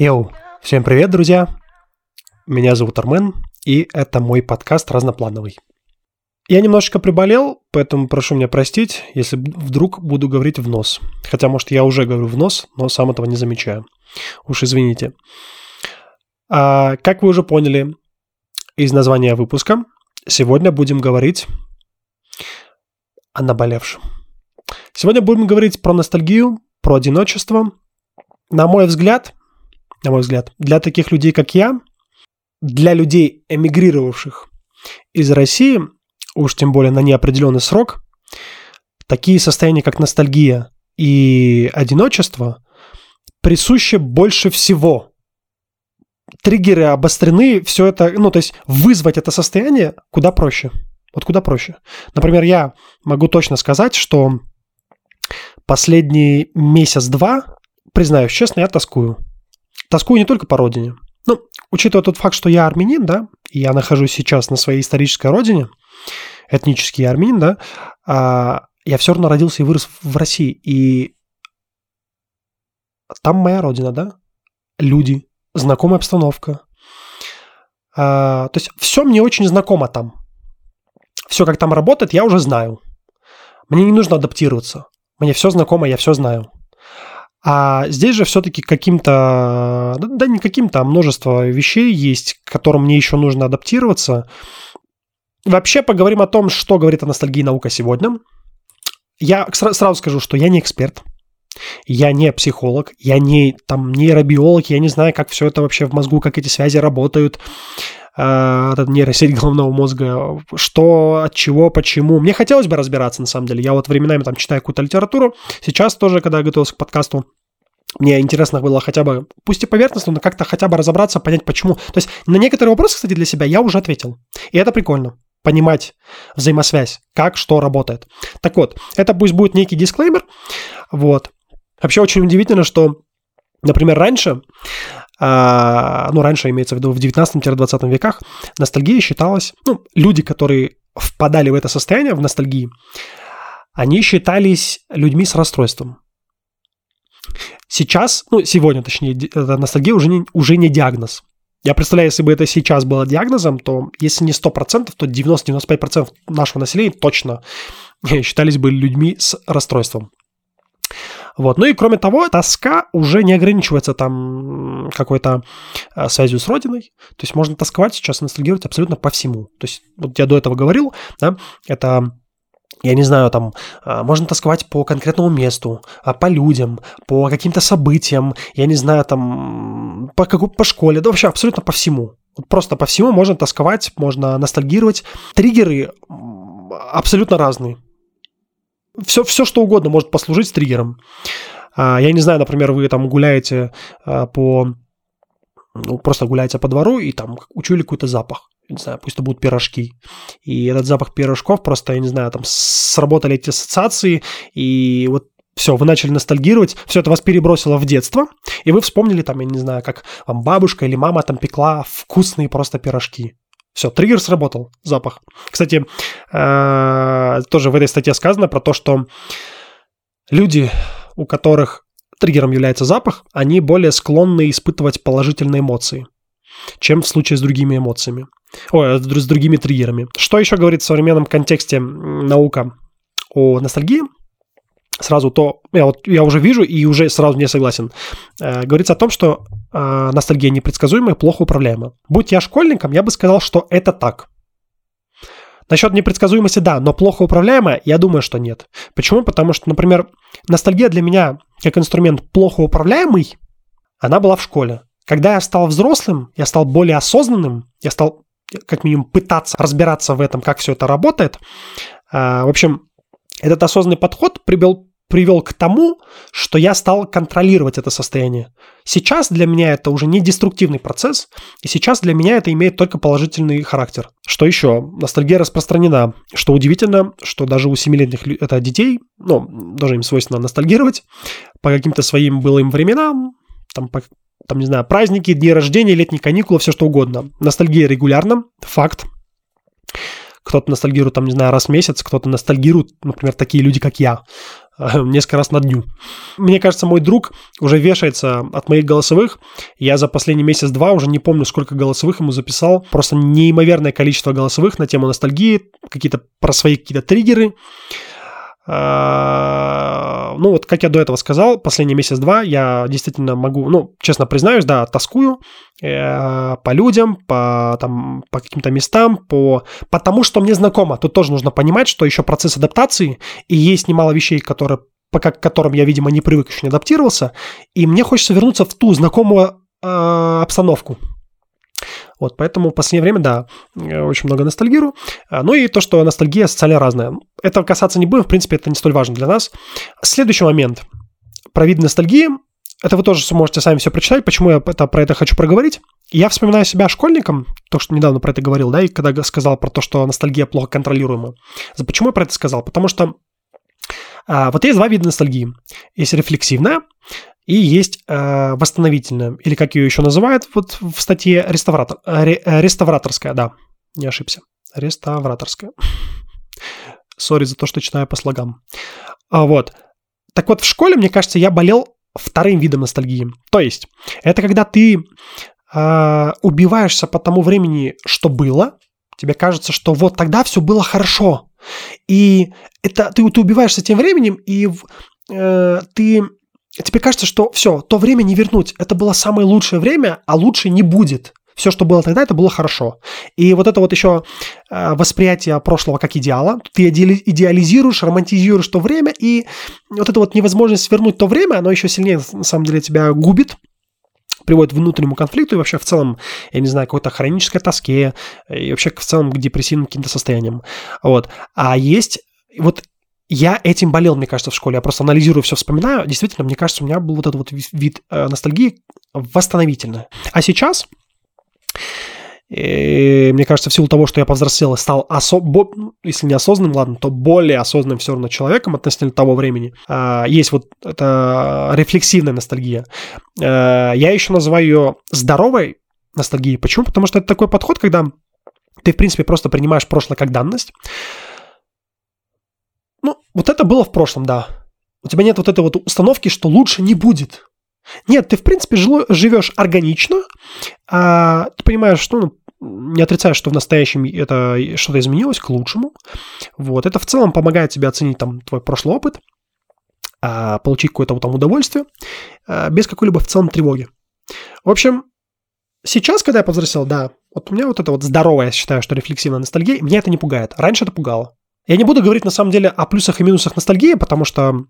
Йоу, всем привет, друзья! Меня зовут Армен, и это мой подкаст разноплановый. Я немножечко приболел, поэтому прошу меня простить, если вдруг буду говорить в нос. Хотя, может, я уже говорю в нос, но сам этого не замечаю. Уж извините. А, как вы уже поняли из названия выпуска, сегодня будем говорить о наболевшем. Сегодня будем говорить про ностальгию, про одиночество. На мой взгляд, на мой взгляд, для таких людей, как я, для людей, эмигрировавших из России, уж тем более на неопределенный срок, такие состояния, как ностальгия и одиночество, присущи больше всего. Триггеры обострены, все это, ну, то есть вызвать это состояние куда проще. Вот куда проще. Например, я могу точно сказать, что последний месяц-два, признаюсь честно, я тоскую. Тоскую не только по родине. Ну, учитывая тот факт, что я армянин, да, и я нахожусь сейчас на своей исторической родине, этнический армянин, да, а, я все равно родился и вырос в России. И там моя родина, да, люди, знакомая обстановка. А, то есть все мне очень знакомо там. Все, как там работает, я уже знаю. Мне не нужно адаптироваться. Мне все знакомо, я все знаю. А здесь же все-таки каким-то, да не каким-то, а множество вещей есть, к которым мне еще нужно адаптироваться. Вообще поговорим о том, что говорит о ностальгии наука сегодня. Я сразу скажу, что я не эксперт, я не психолог, я не там нейробиолог, я не знаю, как все это вообще в мозгу, как эти связи работают, э, нейросеть головного мозга, что, от чего, почему. Мне хотелось бы разбираться, на самом деле. Я вот временами там читаю какую-то литературу. Сейчас тоже, когда я готовился к подкасту, мне интересно было хотя бы, пусть и поверхностно, но как-то хотя бы разобраться, понять, почему. То есть на некоторые вопросы, кстати, для себя я уже ответил. И это прикольно понимать взаимосвязь, как что работает. Так вот, это пусть будет некий дисклеймер. Вот. Вообще очень удивительно, что, например, раньше, ну, раньше имеется в виду в 19-20 веках, ностальгия считалась, ну, люди, которые впадали в это состояние, в ностальгии, они считались людьми с расстройством. Сейчас, ну, сегодня, точнее, эта ностальгия уже не, уже не диагноз. Я представляю, если бы это сейчас было диагнозом, то если не 100%, то 90-95% нашего населения точно считались бы людьми с расстройством. Вот. Ну и кроме того, тоска уже не ограничивается там какой-то э, связью с родиной. То есть можно тосковать сейчас, ностальгировать абсолютно по всему. То есть вот я до этого говорил, да, это я не знаю, там, э, можно тосковать по конкретному месту, а, по людям, по каким-то событиям, я не знаю, там, по, какой, по школе, да вообще абсолютно по всему. Вот просто по всему можно тосковать, можно ностальгировать. Триггеры абсолютно разные все, все что угодно может послужить триггером. А, я не знаю, например, вы там гуляете а, по... Ну, просто гуляете по двору и там учули какой-то запах. Не знаю, пусть это будут пирожки. И этот запах пирожков просто, я не знаю, там сработали эти ассоциации, и вот все, вы начали ностальгировать, все это вас перебросило в детство, и вы вспомнили там, я не знаю, как вам бабушка или мама там пекла вкусные просто пирожки. Все, триггер сработал, запах. Кстати, э, тоже в этой статье сказано про то, что люди, у которых триггером является запах, они более склонны испытывать положительные эмоции, чем в случае с другими эмоциями. Ой, с другими триггерами. Что еще говорит в современном контексте наука о ностальгии? сразу то, я, вот, я уже вижу и уже сразу не согласен. Э, говорится о том, что э, ностальгия непредсказуемая, плохо управляема. Будь я школьником, я бы сказал, что это так. Насчет непредсказуемости, да, но плохо управляемая, я думаю, что нет. Почему? Потому что, например, ностальгия для меня как инструмент плохо управляемый, она была в школе. Когда я стал взрослым, я стал более осознанным, я стал как минимум пытаться разбираться в этом, как все это работает. Э, в общем, этот осознанный подход привел привел к тому, что я стал контролировать это состояние. Сейчас для меня это уже не деструктивный процесс, и сейчас для меня это имеет только положительный характер. Что еще? Ностальгия распространена. Что удивительно, что даже у семилетних это детей, ну, даже им свойственно ностальгировать по каким-то своим былым временам, там, по, там, не знаю, праздники, дни рождения, летние каникулы, все что угодно. Ностальгия регулярно, факт. Кто-то ностальгирует, там, не знаю, раз в месяц, кто-то ностальгирует, например, такие люди, как я, несколько раз на дню. Мне кажется, мой друг уже вешается от моих голосовых. Я за последний месяц-два уже не помню, сколько голосовых ему записал. Просто неимоверное количество голосовых на тему ностальгии, какие-то про свои какие-то триггеры. А, ну, вот как я до этого сказал, последний месяц-два я действительно могу, ну, честно признаюсь, да, тоскую э, по людям, по, там, по каким-то местам, по, по тому, что мне знакомо. Тут тоже нужно понимать, что еще процесс адаптации, и есть немало вещей, которые, пока к которым я, видимо, не привык, еще не адаптировался, и мне хочется вернуться в ту знакомую э, обстановку. Вот, поэтому в последнее время, да, очень много ностальгирую. А, ну и то, что ностальгия социально разная. Это касаться не будем, в принципе, это не столь важно для нас. Следующий момент. Про вид ностальгии. Это вы тоже можете сами все прочитать, почему я это, про это хочу проговорить. Я вспоминаю себя школьником, то, что недавно про это говорил, да, и когда сказал про то, что ностальгия плохо контролируема. Почему я про это сказал? Потому что а, вот есть два вида ностальгии. Есть рефлексивная, и есть э, восстановительная, или как ее еще называют вот в статье реставратор, э, ре, э, реставраторская, да, не ошибся, реставраторская. Сори за то, что читаю по слогам. А, вот. Так вот, в школе, мне кажется, я болел вторым видом ностальгии. То есть, это когда ты э, убиваешься по тому времени, что было, тебе кажется, что вот тогда все было хорошо. И это ты, ты убиваешься тем временем, и э, ты тебе кажется, что все, то время не вернуть. Это было самое лучшее время, а лучше не будет. Все, что было тогда, это было хорошо. И вот это вот еще э, восприятие прошлого как идеала. Ты идеализируешь, романтизируешь то время, и вот эта вот невозможность вернуть то время, оно еще сильнее, на самом деле, тебя губит, приводит к внутреннему конфликту и вообще в целом, я не знаю, какой-то хронической тоске, и вообще в целом к депрессивным каким-то состояниям. Вот. А есть вот я этим болел, мне кажется, в школе. Я просто анализирую, все вспоминаю. Действительно, мне кажется, у меня был вот этот вот вид э, ностальгии восстановительный. А сейчас, и, мне кажется, в силу того, что я повзрослел и стал, особо, если не осознанным, ладно, то более осознанным все равно человеком относительно того времени, э, есть вот эта рефлексивная ностальгия. Э, я еще называю ее здоровой ностальгией. Почему? Потому что это такой подход, когда ты, в принципе, просто принимаешь прошлое как данность, ну, вот это было в прошлом, да. У тебя нет вот этой вот установки, что лучше не будет. Нет, ты, в принципе, живешь органично, а ты понимаешь, что ну, не отрицаешь, что в настоящем это что-то изменилось к лучшему. Вот, это в целом помогает тебе оценить там твой прошлый опыт, а, получить какое-то там удовольствие, а, без какой-либо в целом тревоги. В общем, сейчас, когда я повзрослел, да, вот у меня вот это вот здоровая, я считаю, что рефлексивная ностальгия, меня это не пугает. Раньше это пугало. Я не буду говорить на самом деле о плюсах и минусах ностальгии, потому что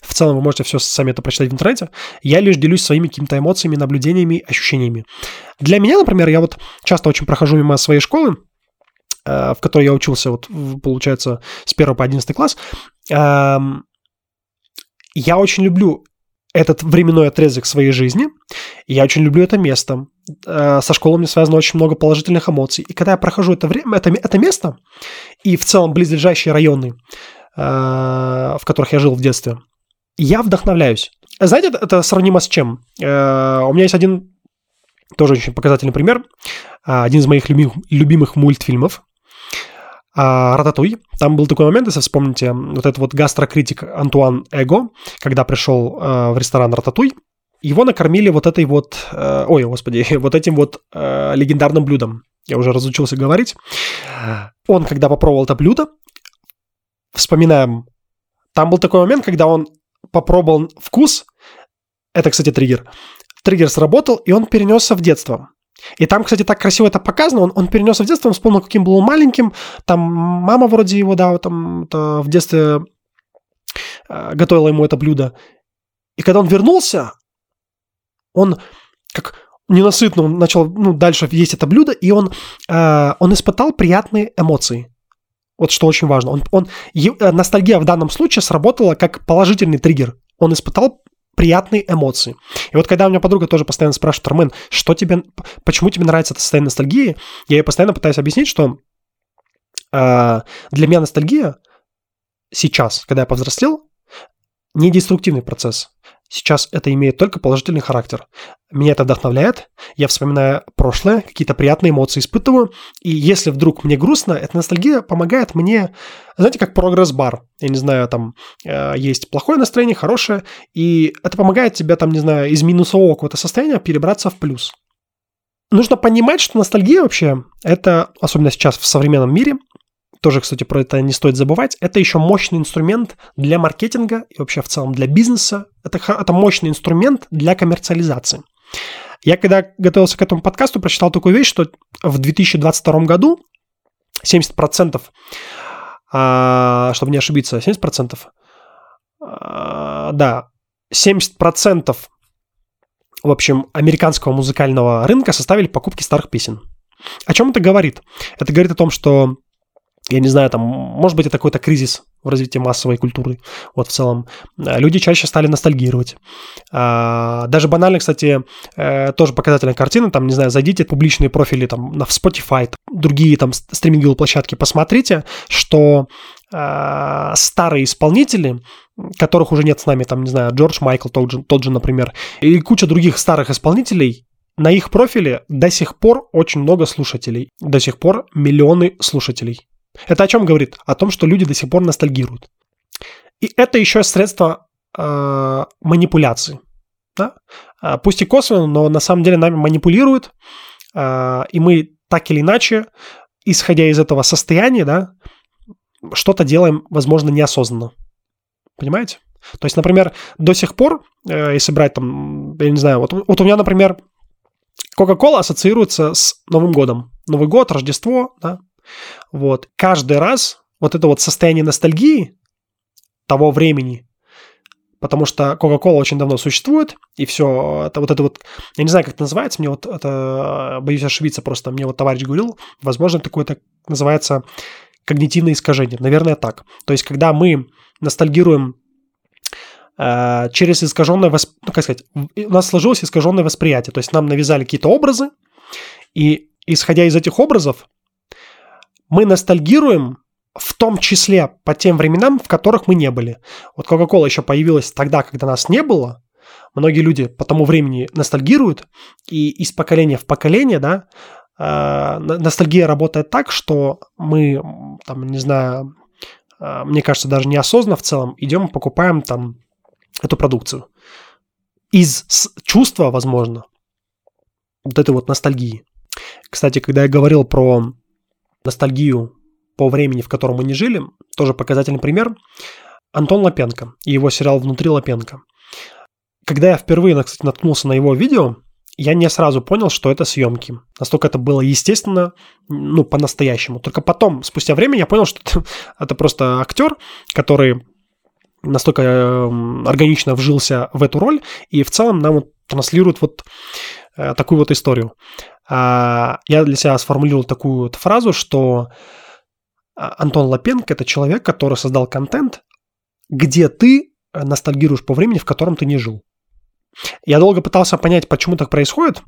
в целом вы можете все сами это прочитать в интернете. Я лишь делюсь своими какими-то эмоциями, наблюдениями, ощущениями. Для меня, например, я вот часто очень прохожу мимо своей школы, э, в которой я учился, вот, получается, с 1 по 11 класс. Эм, я очень люблю этот временной отрезок своей жизни. Я очень люблю это место. Э, со школой мне связано очень много положительных эмоций. И когда я прохожу это, время, это, это место, и в целом близлежащие районы, э, в которых я жил в детстве, я вдохновляюсь. Знаете, это, сравнимо с чем? Э, у меня есть один тоже очень показательный пример. Один из моих любимых, любимых мультфильмов а, Рататуй. Там был такой момент, если вспомните, вот этот вот гастрокритик Антуан Эго, когда пришел э, в ресторан Рататуй, его накормили вот этой вот, э, ой, господи, вот этим вот э, легендарным блюдом. Я уже разучился говорить. Он, когда попробовал это блюдо, вспоминаем, там был такой момент, когда он попробовал вкус, это, кстати, триггер, триггер сработал, и он перенесся в детство. И там, кстати, так красиво это показано. Он, он перенесся в детство, он вспомнил, каким был маленьким. Там мама вроде его, да, там в детстве э, готовила ему это блюдо. И когда он вернулся, он как ненасытно он начал ну, дальше есть это блюдо, и он, э, он испытал приятные эмоции. Вот что очень важно. Он, он, э, ностальгия в данном случае сработала как положительный триггер. Он испытал приятные эмоции. И вот когда у меня подруга тоже постоянно спрашивает, Армен, что тебе, почему тебе нравится это состояние ностальгии, я ей постоянно пытаюсь объяснить, что э, для меня ностальгия сейчас, когда я повзрослел, не деструктивный процесс. Сейчас это имеет только положительный характер. Меня это вдохновляет, я вспоминаю прошлое, какие-то приятные эмоции испытываю, и если вдруг мне грустно, эта ностальгия помогает мне, знаете, как прогресс-бар. Я не знаю, там э, есть плохое настроение, хорошее, и это помогает тебе, там, не знаю, из минусового какого-то состояния перебраться в плюс. Нужно понимать, что ностальгия вообще, это, особенно сейчас в современном мире, тоже, кстати, про это не стоит забывать, это еще мощный инструмент для маркетинга и вообще в целом для бизнеса. Это, это мощный инструмент для коммерциализации. Я когда готовился к этому подкасту, прочитал такую вещь, что в 2022 году 70%, а, чтобы не ошибиться, 70%, а, да, 70% в общем, американского музыкального рынка составили покупки старых песен. О чем это говорит? Это говорит о том, что я не знаю, там, может быть, это какой-то кризис в развитии массовой культуры, вот в целом. Э, люди чаще стали ностальгировать. А, даже банально, кстати, э, тоже показательная картина, там, не знаю, зайдите в публичные профили там на Spotify, другие там стриминговые площадки, посмотрите, что а, старые исполнители, которых уже нет с нами, там, не знаю, Джордж Майкл тот же, тот же, например, и куча других старых исполнителей, на их профиле до сих пор очень много слушателей, до сих пор миллионы слушателей. Это о чем говорит? О том, что люди до сих пор ностальгируют. И это еще средство э, манипуляции. Да? А, пусть и косвенно, но на самом деле нами манипулируют, э, и мы так или иначе, исходя из этого состояния, да, что-то делаем, возможно, неосознанно. Понимаете? То есть, например, до сих пор, э, если брать там, я не знаю, вот, вот у меня, например, Coca-Cola ассоциируется с Новым годом. Новый год, Рождество, да, вот. Каждый раз вот это вот состояние ностальгии того времени, потому что Coca-Cola очень давно существует, и все, это вот это вот, я не знаю, как это называется, мне вот это, боюсь ошибиться просто, мне вот товарищ говорил, возможно, такое-то называется когнитивное искажение, наверное, так. То есть, когда мы ностальгируем э, через искаженное, восп... ну, как сказать, у нас сложилось искаженное восприятие, то есть нам навязали какие-то образы, и исходя из этих образов, мы ностальгируем в том числе по тем временам, в которых мы не были. Вот Coca-Cola еще появилась тогда, когда нас не было. Многие люди по тому времени ностальгируют, и из поколения в поколение, да, э, ностальгия работает так, что мы, там, не знаю, э, мне кажется, даже неосознанно в целом идем покупаем там эту продукцию. Из чувства, возможно, вот этой вот ностальгии. Кстати, когда я говорил про ностальгию по времени, в котором мы не жили, тоже показательный пример. Антон Лапенко и его сериал «Внутри Лапенко». Когда я впервые, кстати, наткнулся на его видео, я не сразу понял, что это съемки. Настолько это было естественно, ну, по-настоящему. Только потом, спустя время, я понял, что это, это просто актер, который настолько э, органично вжился в эту роль, и в целом нам транслирует вот э, такую вот историю. А, я для себя сформулировал такую вот фразу, что а, Антон Лапенко – это человек, который создал контент, где ты ностальгируешь по времени, в котором ты не жил. Я долго пытался понять, почему так происходит.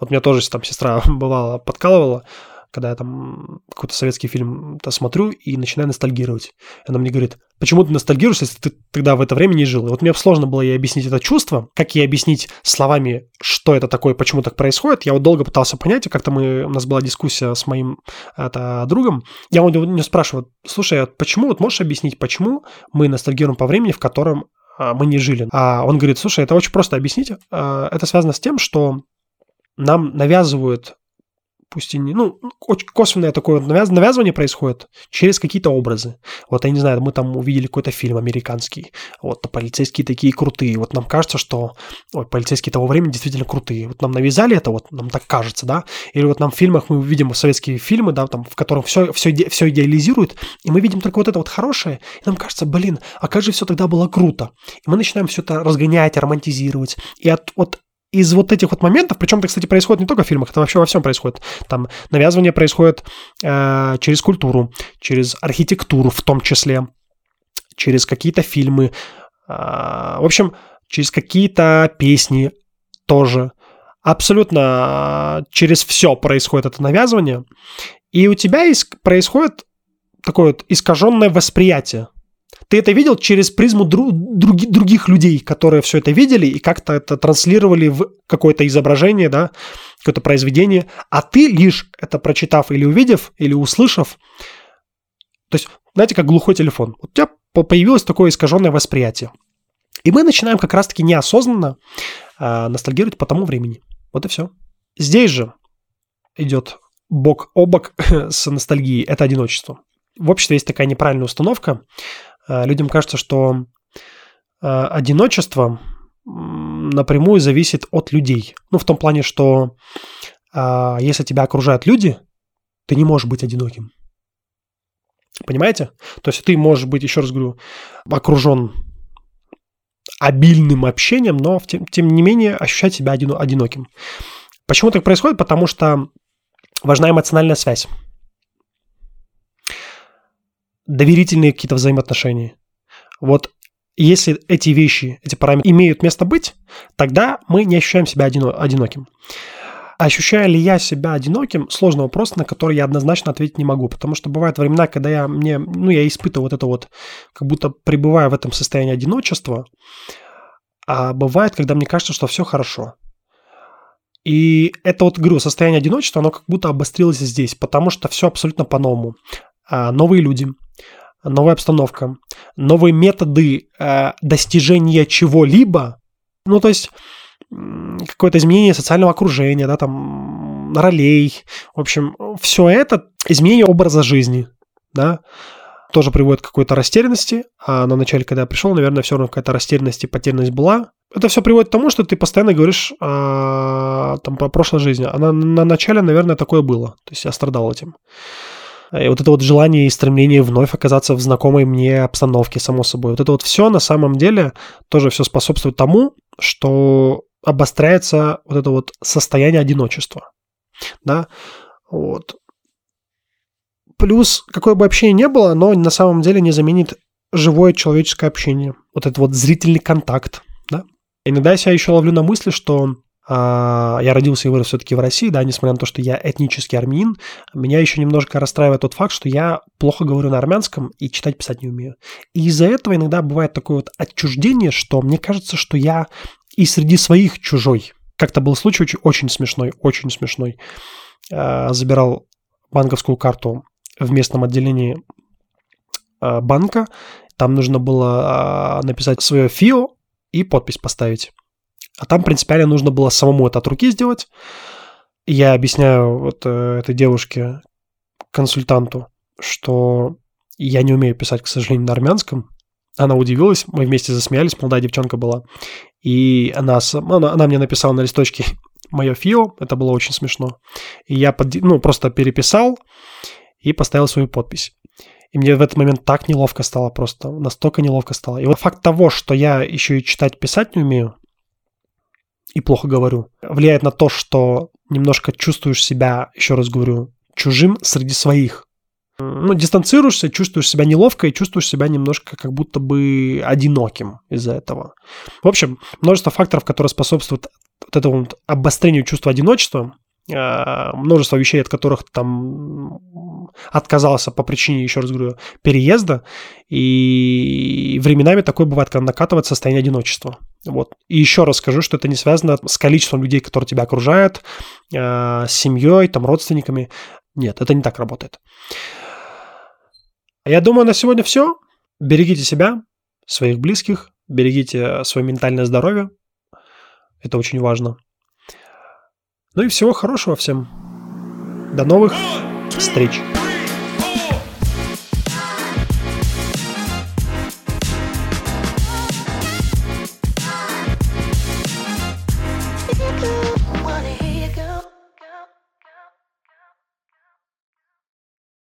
Вот меня тоже там сестра бывала, подкалывала когда я там какой-то советский фильм смотрю и начинаю ностальгировать. Она мне говорит, почему ты ностальгируешь, если ты тогда в это время не жил? И вот мне сложно было ей объяснить это чувство, как ей объяснить словами, что это такое, почему так происходит. Я вот долго пытался понять, и как-то мы, у нас была дискуссия с моим это, другом. Я у него спрашиваю, слушай, а почему, вот можешь объяснить, почему мы ностальгируем по времени, в котором а, мы не жили? А он говорит, слушай, это очень просто объяснить. А, это связано с тем, что нам навязывают пусть и не, ну, очень косвенное такое навязывание происходит через какие-то образы. Вот, я не знаю, мы там увидели какой-то фильм американский, вот, полицейские такие крутые, вот нам кажется, что, ой, полицейские того времени действительно крутые, вот нам навязали это, вот нам так кажется, да, или вот нам в фильмах мы видим советские фильмы, да, там, в которых все, все, все идеализируют, и мы видим только вот это вот хорошее, и нам кажется, блин, а как же все тогда было круто. И мы начинаем все это разгонять, романтизировать, и от, от из вот этих вот моментов, причем это, кстати, происходит не только в фильмах, это вообще во всем происходит. Там навязывание происходит э, через культуру, через архитектуру в том числе, через какие-то фильмы, э, в общем, через какие-то песни тоже. Абсолютно э, через все происходит это навязывание. И у тебя происходит такое вот искаженное восприятие ты это видел через призму дру- други- других людей, которые все это видели и как-то это транслировали в какое-то изображение, да, какое-то произведение, а ты лишь это прочитав или увидев, или услышав, то есть, знаете, как глухой телефон. У тебя появилось такое искаженное восприятие. И мы начинаем как раз-таки неосознанно э, ностальгировать по тому времени. Вот и все. Здесь же идет бок о бок с ностальгией. Это одиночество. В обществе есть такая неправильная установка. Э, людям кажется, что э, одиночество напрямую зависит от людей. Ну, в том плане, что э, если тебя окружают люди, ты не можешь быть одиноким. Понимаете? То есть ты можешь быть, еще раз говорю, окружен обильным общением, но тем, тем не менее ощущать себя один, одиноким. Почему так происходит? Потому что важна эмоциональная связь. Доверительные какие-то взаимоотношения. Вот если эти вещи, эти параметры имеют место быть, тогда мы не ощущаем себя одиноким. Ощущаю ли я себя одиноким? Сложный вопрос, на который я однозначно ответить не могу, потому что бывают времена, когда я, мне, ну, я испытываю вот это вот, как будто пребываю в этом состоянии одиночества, а бывает, когда мне кажется, что все хорошо. И это вот, говорю, состояние одиночества, оно как будто обострилось здесь, потому что все абсолютно по-новому. А, новые люди, новая обстановка, новые методы а, достижения чего-либо. Ну, то есть какое-то изменение социального окружения, да, там, ролей. В общем, все это изменение образа жизни, да, тоже приводит к какой-то растерянности, а на начале, когда я пришел, наверное, все равно какая-то растерянность и потерянность была. Это все приводит к тому, что ты постоянно говоришь а, там, по прошлой жизни. А на, на начале, наверное, такое было. То есть я страдал этим. И вот это вот желание и стремление вновь оказаться в знакомой мне обстановке, само собой. Вот это вот все на самом деле тоже все способствует тому, что обостряется вот это вот состояние одиночества. Да, вот. Плюс, какое бы общение ни было, оно на самом деле не заменит живое человеческое общение. Вот этот вот зрительный контакт, да. Иногда я себя еще ловлю на мысли, что я родился и вырос все-таки в России, да, несмотря на то, что я этнический армянин, меня еще немножко расстраивает тот факт, что я плохо говорю на армянском и читать, писать не умею. И из-за этого иногда бывает такое вот отчуждение, что мне кажется, что я и среди своих чужой. Как-то был случай очень, очень смешной, очень смешной. А, забирал банковскую карту в местном отделении а, банка. Там нужно было а, написать свое ФИО и подпись поставить. А там принципиально нужно было самому это от руки сделать. Я объясняю вот э, этой девушке, консультанту, что я не умею писать, к сожалению, на армянском. Она удивилась, мы вместе засмеялись, молодая девчонка была. И она, она, она мне написала на листочке мое фио, это было очень смешно. И я под, ну, просто переписал и поставил свою подпись. И мне в этот момент так неловко стало просто, настолько неловко стало. И вот факт того, что я еще и читать, писать не умею, и плохо говорю, влияет на то, что немножко чувствуешь себя, еще раз говорю, чужим среди своих ну, дистанцируешься, чувствуешь себя неловко и чувствуешь себя немножко как будто бы одиноким из-за этого. В общем, множество факторов, которые способствуют вот этому вот обострению чувства одиночества, а, множество вещей, от которых там отказался по причине, еще раз говорю, переезда, и временами такое бывает, когда накатывает состояние одиночества. Вот. И еще раз скажу, что это не связано с количеством людей, которые тебя окружают, а, с семьей, там, родственниками. Нет, это не так работает. Я думаю, на сегодня все. Берегите себя, своих близких, берегите свое ментальное здоровье. Это очень важно. Ну и всего хорошего всем. До новых встреч.